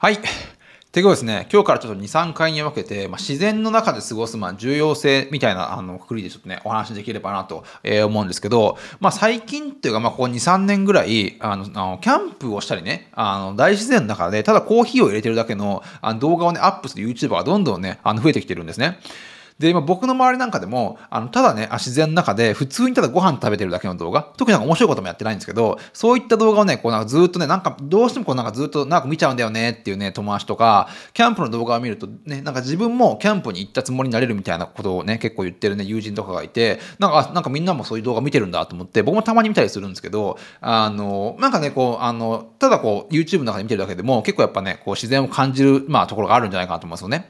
はい。ということですね、今日からちょっと2、3回に分けて、まあ、自然の中で過ごす、まあ、重要性みたいな、あの、くくりでちょっとね、お話できればなと、え、思うんですけど、まあ、最近っていうか、まあ、ここ2、3年ぐらい、あの、あのキャンプをしたりね、あの、大自然の中で、ただコーヒーを入れてるだけのあの動画をね、アップする YouTuber がどんどんね、あの、増えてきてるんですね。で、今僕の周りなんかでも、あの、ただね、自然の中で普通にただご飯食べてるだけの動画、特になんか面白いこともやってないんですけど、そういった動画をね、こうなんかずっとね、なんかどうしてもこうなんかずっとなんか見ちゃうんだよねっていうね、友達とか、キャンプの動画を見るとね、なんか自分もキャンプに行ったつもりになれるみたいなことをね、結構言ってるね、友人とかがいて、なんか、なんかみんなもそういう動画見てるんだと思って、僕もたまに見たりするんですけど、あの、なんかね、こう、あの、ただこう、YouTube の中で見てるだけでも、結構やっぱね、こう自然を感じる、まあ、ところがあるんじゃないかなと思いますよね。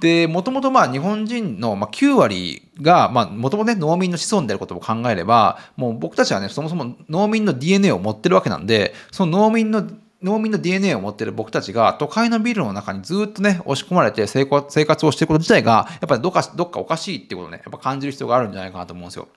で、もともとまあ日本人のまあ9割が、まあもともとね農民の子孫であることを考えれば、もう僕たちはね、そもそも農民の DNA を持ってるわけなんで、その農民の農民の DNA を持ってる僕たちが都会のビルの中にずっとね、押し込まれて生活をしていること自体が、やっぱりどっかどっかおかしいっていうことをね、やっぱ感じる必要があるんじゃないかなと思うんですよ。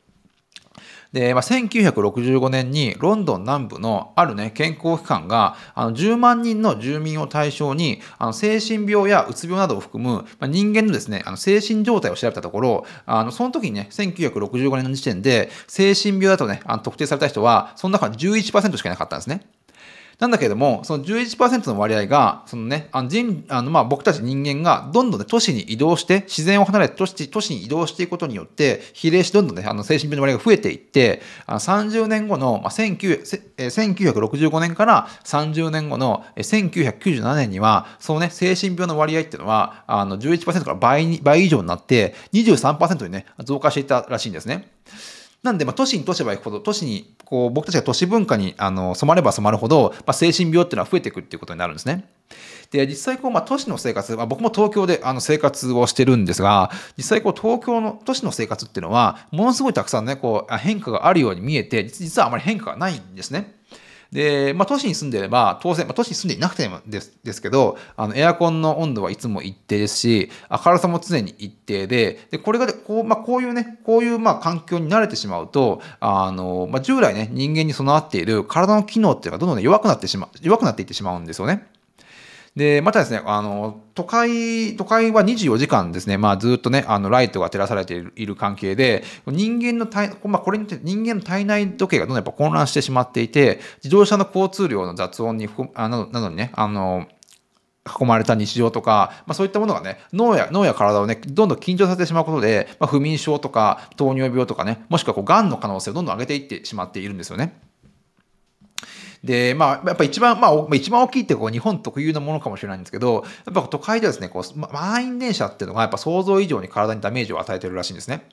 で、まあ、1965年にロンドン南部のあるね、健康機関が、あの、10万人の住民を対象に、あの、精神病やうつ病などを含む、まあ、人間のですね、あの、精神状態を調べたところ、あの、その時にね、1965年の時点で、精神病だとね、あの特定された人は、その中に11%しかいなかったんですね。なんだけども、その11%の割合が、そのね、あの人あのまあ僕たち人間がどんどん、ね、都市に移動して、自然を離れて都市都市に移動していくことによって、比例してどんどんね、あの精神病の割合が増えていって、あの30年後の、まあ、1965年から30年後の1997年には、そのね、精神病の割合っていうのは、あの11%から倍に倍以上になって、23%にね、増加していたらしいんですね。なんで、ま、都市に都市ば行くほど、都市に、こう、僕たちが都市文化に、あの、染まれば染まるほど、まあ、精神病っていうのは増えていくっていうことになるんですね。で、実際こう、まあ、都市の生活、まあ、僕も東京であの生活をしてるんですが、実際こう、東京の都市の生活っていうのは、ものすごいたくさんね、こう、変化があるように見えて、実はあまり変化がないんですね。で、まあ、都市に住んでれば、当然、まあ、都市に住んでいなくてもですですけど、あのエアコンの温度はいつも一定ですし、明るさも常に一定で、でこれがこう,、まあ、こういうね、こういうまあ環境に慣れてしまうと、あのまあ、従来ね、人間に備わっている体の機能っていうのがどんどん、ね、弱くなってしまう、弱くなっていってしまうんですよね。で、またですね、あの、都会、都会は24時間ですね、まあずっとね、あの、ライトが照らされている関係で、人間の体、まあこれにて人間の体内時計がどんどんやっぱ混乱してしまっていて、自動車の交通量の雑音に、あなどにね、あの、囲まれた日常とか、まあ、そういったものがね、脳や、脳や体をね、どんどん緊張させてしまうことで、まあ、不眠症とか糖尿病とかね、もしくはこう、癌の可能性をどんどん上げていってしまっているんですよね。で、まあ、やっぱ一番、まあ、一番大きいってこう日本特有のものかもしれないんですけど、やっぱ都会ではですね、こう、満員電車っていうのがやっぱ想像以上に体にダメージを与えてるらしいんですね。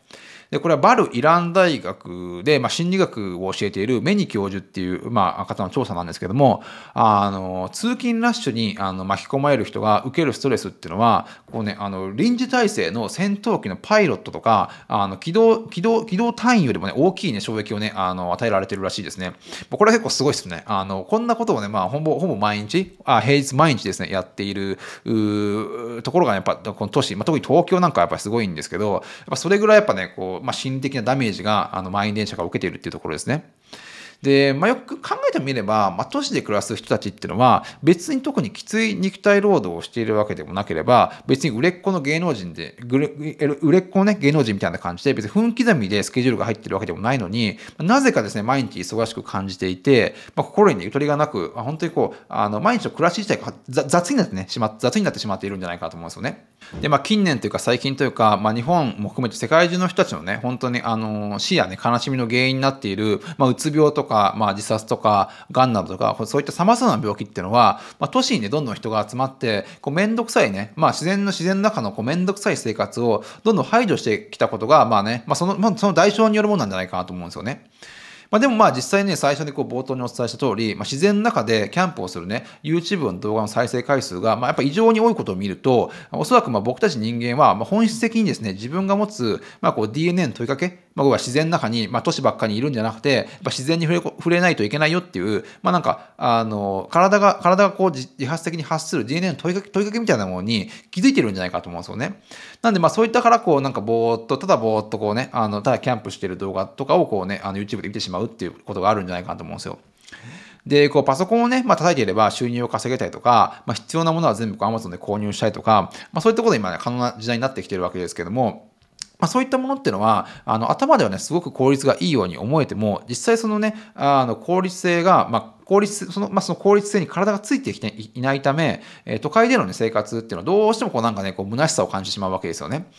で、これはバル・イラン大学で、まあ、心理学を教えているメニ教授っていう、まあ、方の調査なんですけども、あの、通勤ラッシュにあの巻き込まれる人が受けるストレスっていうのは、こうね、あの、臨時体制の戦闘機のパイロットとか、あの、機動、機動、機動隊員よりもね、大きいね、衝撃をね、あの、与えられてるらしいですね。これは結構すごいですね。あの、こんなことをね、まあ、ほぼ、ほぼ毎日、あ平日毎日ですね、やっている、ところが、ねやっぱ、この都市、まあ、特に東京なんかやっぱりすごいんですけど、やっぱそれぐらいやっぱね、こう、まあ、心理的なダメージがあの満員電車が受けているっていうところですね。で、まあ、よく考えてみれば、まあ、都市で暮らす人たちっていうのは、別に特にきつい肉体労働をしているわけでもなければ、別に売れっ子の芸能人で、売れっ子のね、芸能人みたいな感じで、別に分刻みでスケジュールが入ってるわけでもないのに、なぜかですね、毎日忙しく感じていて、まあ、心に、ゆとりがなく、本当にこう、あの、毎日の暮らし自体が雑になってね、しま、雑になってしまっているんじゃないかと思うんですよね。で、まあ、近年というか最近というか、まあ、日本も含めて世界中の人たちのね、本当に、あの、死やね、悲しみの原因になっている、まあ、うつ病とかか、まあ、自殺とか、がんなどとか、そういった様々な病気っていうのは、まあ、都市にね、どんどん人が集まって、こう、めんどくさいね、まあ、自然の自然の中のこう、めんどくさい生活をどんどん排除してきたことが、まあね、まあ、その、まあ、その代償によるものなんじゃないかなと思うんですよね。まあ、でもまあ実際ね、最初にこう冒頭にお伝えした通り、まあ、自然の中でキャンプをするね、YouTube の動画の再生回数が、まあ、やっぱ異常に多いことを見ると、おそらくまあ僕たち人間は、まあ本質的にですね、自分が持つ、まあ、こう DNA の問いかけ、まあ、は自然の中に、まあ、都市ばっかりいるんじゃなくて、やっぱ自然に触れ触れないといけないよっていう、まあ、なんか、あの、体が、体がこう自発的に発する DNA の問いかけ、問いかけみたいなものに気づいてるんじゃないかと思うんですよね。なんで、まあ、そういったから、こう、なんかぼーっと、ただぼーっとこうね、あの、ただキャンプしてる動画とかをこうね、あの、YouTube で見てしまうっていうことがあるんじゃないかと思うんですよ。で、こうパソコンをね、まあ、叩いていれば収入を稼げたりとか、まあ、必要なものは全部 Amazon で購入したりとか、まあ、そういったことで今ね、可能な時代になってきてるわけですけども、まあ、そういったものっていうのは、あの頭ではね、すごく効率がいいように思えても、実際そのね、あの効率性が、まあ、効率、その、まあ、その効率性に体がついてきていないため、えー、都会でのね、生活っていうのはどうしてもこうなんかね、こう虚しさを感じてしまうわけですよね。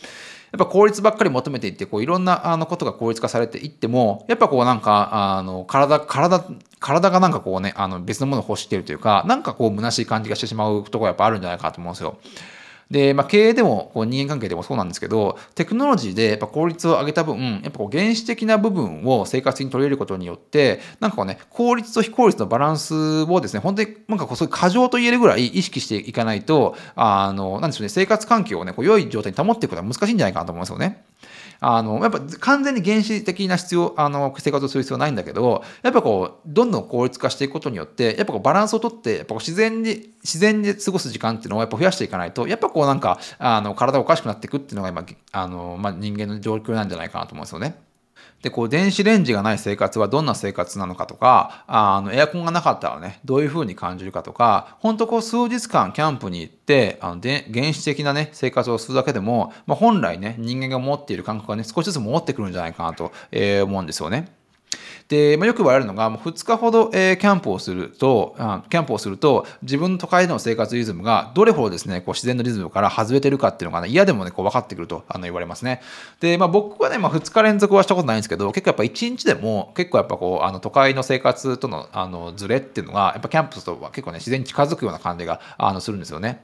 やっぱ効率ばっかり求めていって、こういろんなあのことが効率化されていっても、やっぱこうなんか、あの、体、体、体がなんかこうね、あの別のものを欲しているというか、なんかこう虚しい感じがしてしまうところやっぱあるんじゃないかと思うんですよ。で、まあ、経営でも、こう人間関係でもそうなんですけど、テクノロジーでやっぱ効率を上げた分、やっぱこう原始的な部分を生活に取り入れることによって、なんかこうね、効率と非効率のバランスをですね、本当になんかこうそういう過剰と言えるぐらい意識していかないと、あの、なんでしょうね、生活環境をね、こう良い状態に保っていくことは難しいんじゃないかなと思うんですよね。あの、やっぱ完全に原始的な必要、あの、生活をする必要はないんだけど、やっぱこう、どんどん効率化していくことによって、やっぱこうバランスをとって、やっぱ自然に、自然で過ごす時間っていうのをやっぱ増やしていかないと、やっぱこうなんか、あの、体がおかしくなっていくっていうのが今、あの、まあ、人間の状況なんじゃないかなと思うんですよね。で、こう、電子レンジがない生活はどんな生活なのかとか、あの、エアコンがなかったらね、どういう風に感じるかとか、本当こう、数日間キャンプに行って、あの、で、原始的なね、生活をするだけでも、まあ、本来ね、人間が持っている感覚がね、少しずつ戻ってくるんじゃないかなと、えー、思うんですよね。で、まあ、よく言われるのが、もう2日ほど、えー、キャンプをすると、キャンプをすると、自分の都会での生活リズムがどれほどですね、こう自然のリズムから外れてるかっていうのがね、嫌でもね、こう分かってくるとあの言われますね。で、まあ僕はね、まあ2日連続はしたことないんですけど、結構やっぱ1日でも、結構やっぱこう、あの都会の生活とのあのズレっていうのが、やっぱキャンプとは結構ね、自然に近づくような感じがあのするんですよね。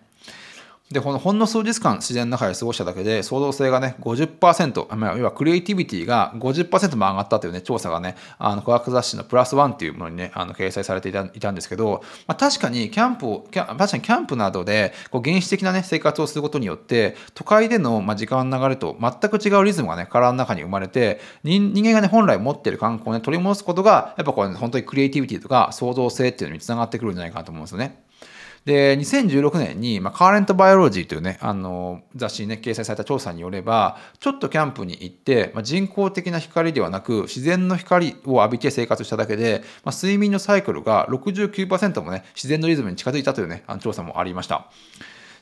で、このほんの数日間自然の中で過ごしただけで、創造性がね、50%、まあ、要はクリエイティビティが50%も上がったというね、調査がね、あの、科学雑誌のプラスワンっていうものにね、あの、掲載されていたいたんですけど、まあ、確かにキャンプを、確かにキャンプなどで、こう、原始的なね、生活をすることによって、都会での、まあ、時間の流れと全く違うリズムがね、体の中に生まれて、人間がね、本来持っている感覚をね、取り戻すことが、やっぱこれ、ね、本当にクリエイティビティとか創造性っていうのにつながってくるんじゃないかなと思うんですよね。で、2016年に、まあ、カーレントバイオロジーというね、あの、雑誌にね、掲載された調査によれば、ちょっとキャンプに行って、まあ、人工的な光ではなく、自然の光を浴びて生活しただけで、まあ、睡眠のサイクルが69%もね、自然のリズムに近づいたというね、あの調査もありました。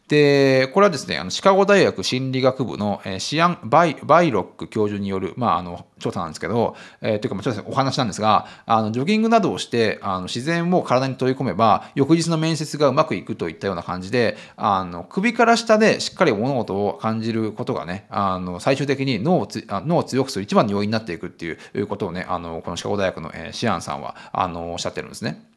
で、これはですね、あのシカゴ大学心理学部の、えー、シアンバイ・バイロック教授による、まあ、あの調査なんですけど、えー、というか、まあ、お話なんですが、あのジョギングなどをしてあの自然を体に取り込めば、翌日の面接がうまくいくといったような感じで、あの首から下でしっかり物事を感じることがね、あの最終的に脳をつ脳を強くする一番の要因になっていくっていうことをね、あのこのシカゴ大学の、えー、シアンさんはあのおっしゃってるんですね。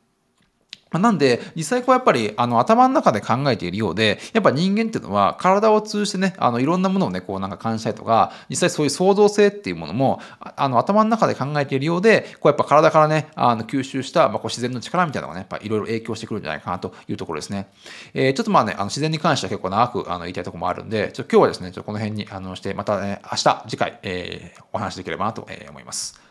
なんで、実際こうやっぱり、あの、頭の中で考えているようで、やっぱ人間っていうのは、体を通じてね、あの、いろんなものをね、こうなんか感じたりとか、実際そういう創造性っていうものも、あの、頭の中で考えているようで、こうやっぱ体からね、あの、吸収した、まあ、こう自然の力みたいなのがね、やっぱいろいろ影響してくるんじゃないかなというところですね。えー、ちょっとまあね、あの、自然に関しては結構長く、あの、言いたいところもあるんで、ちょっと今日はですね、ちょっとこの辺に、あの、して、またね、明日、次回、えー、お話できればなと思います。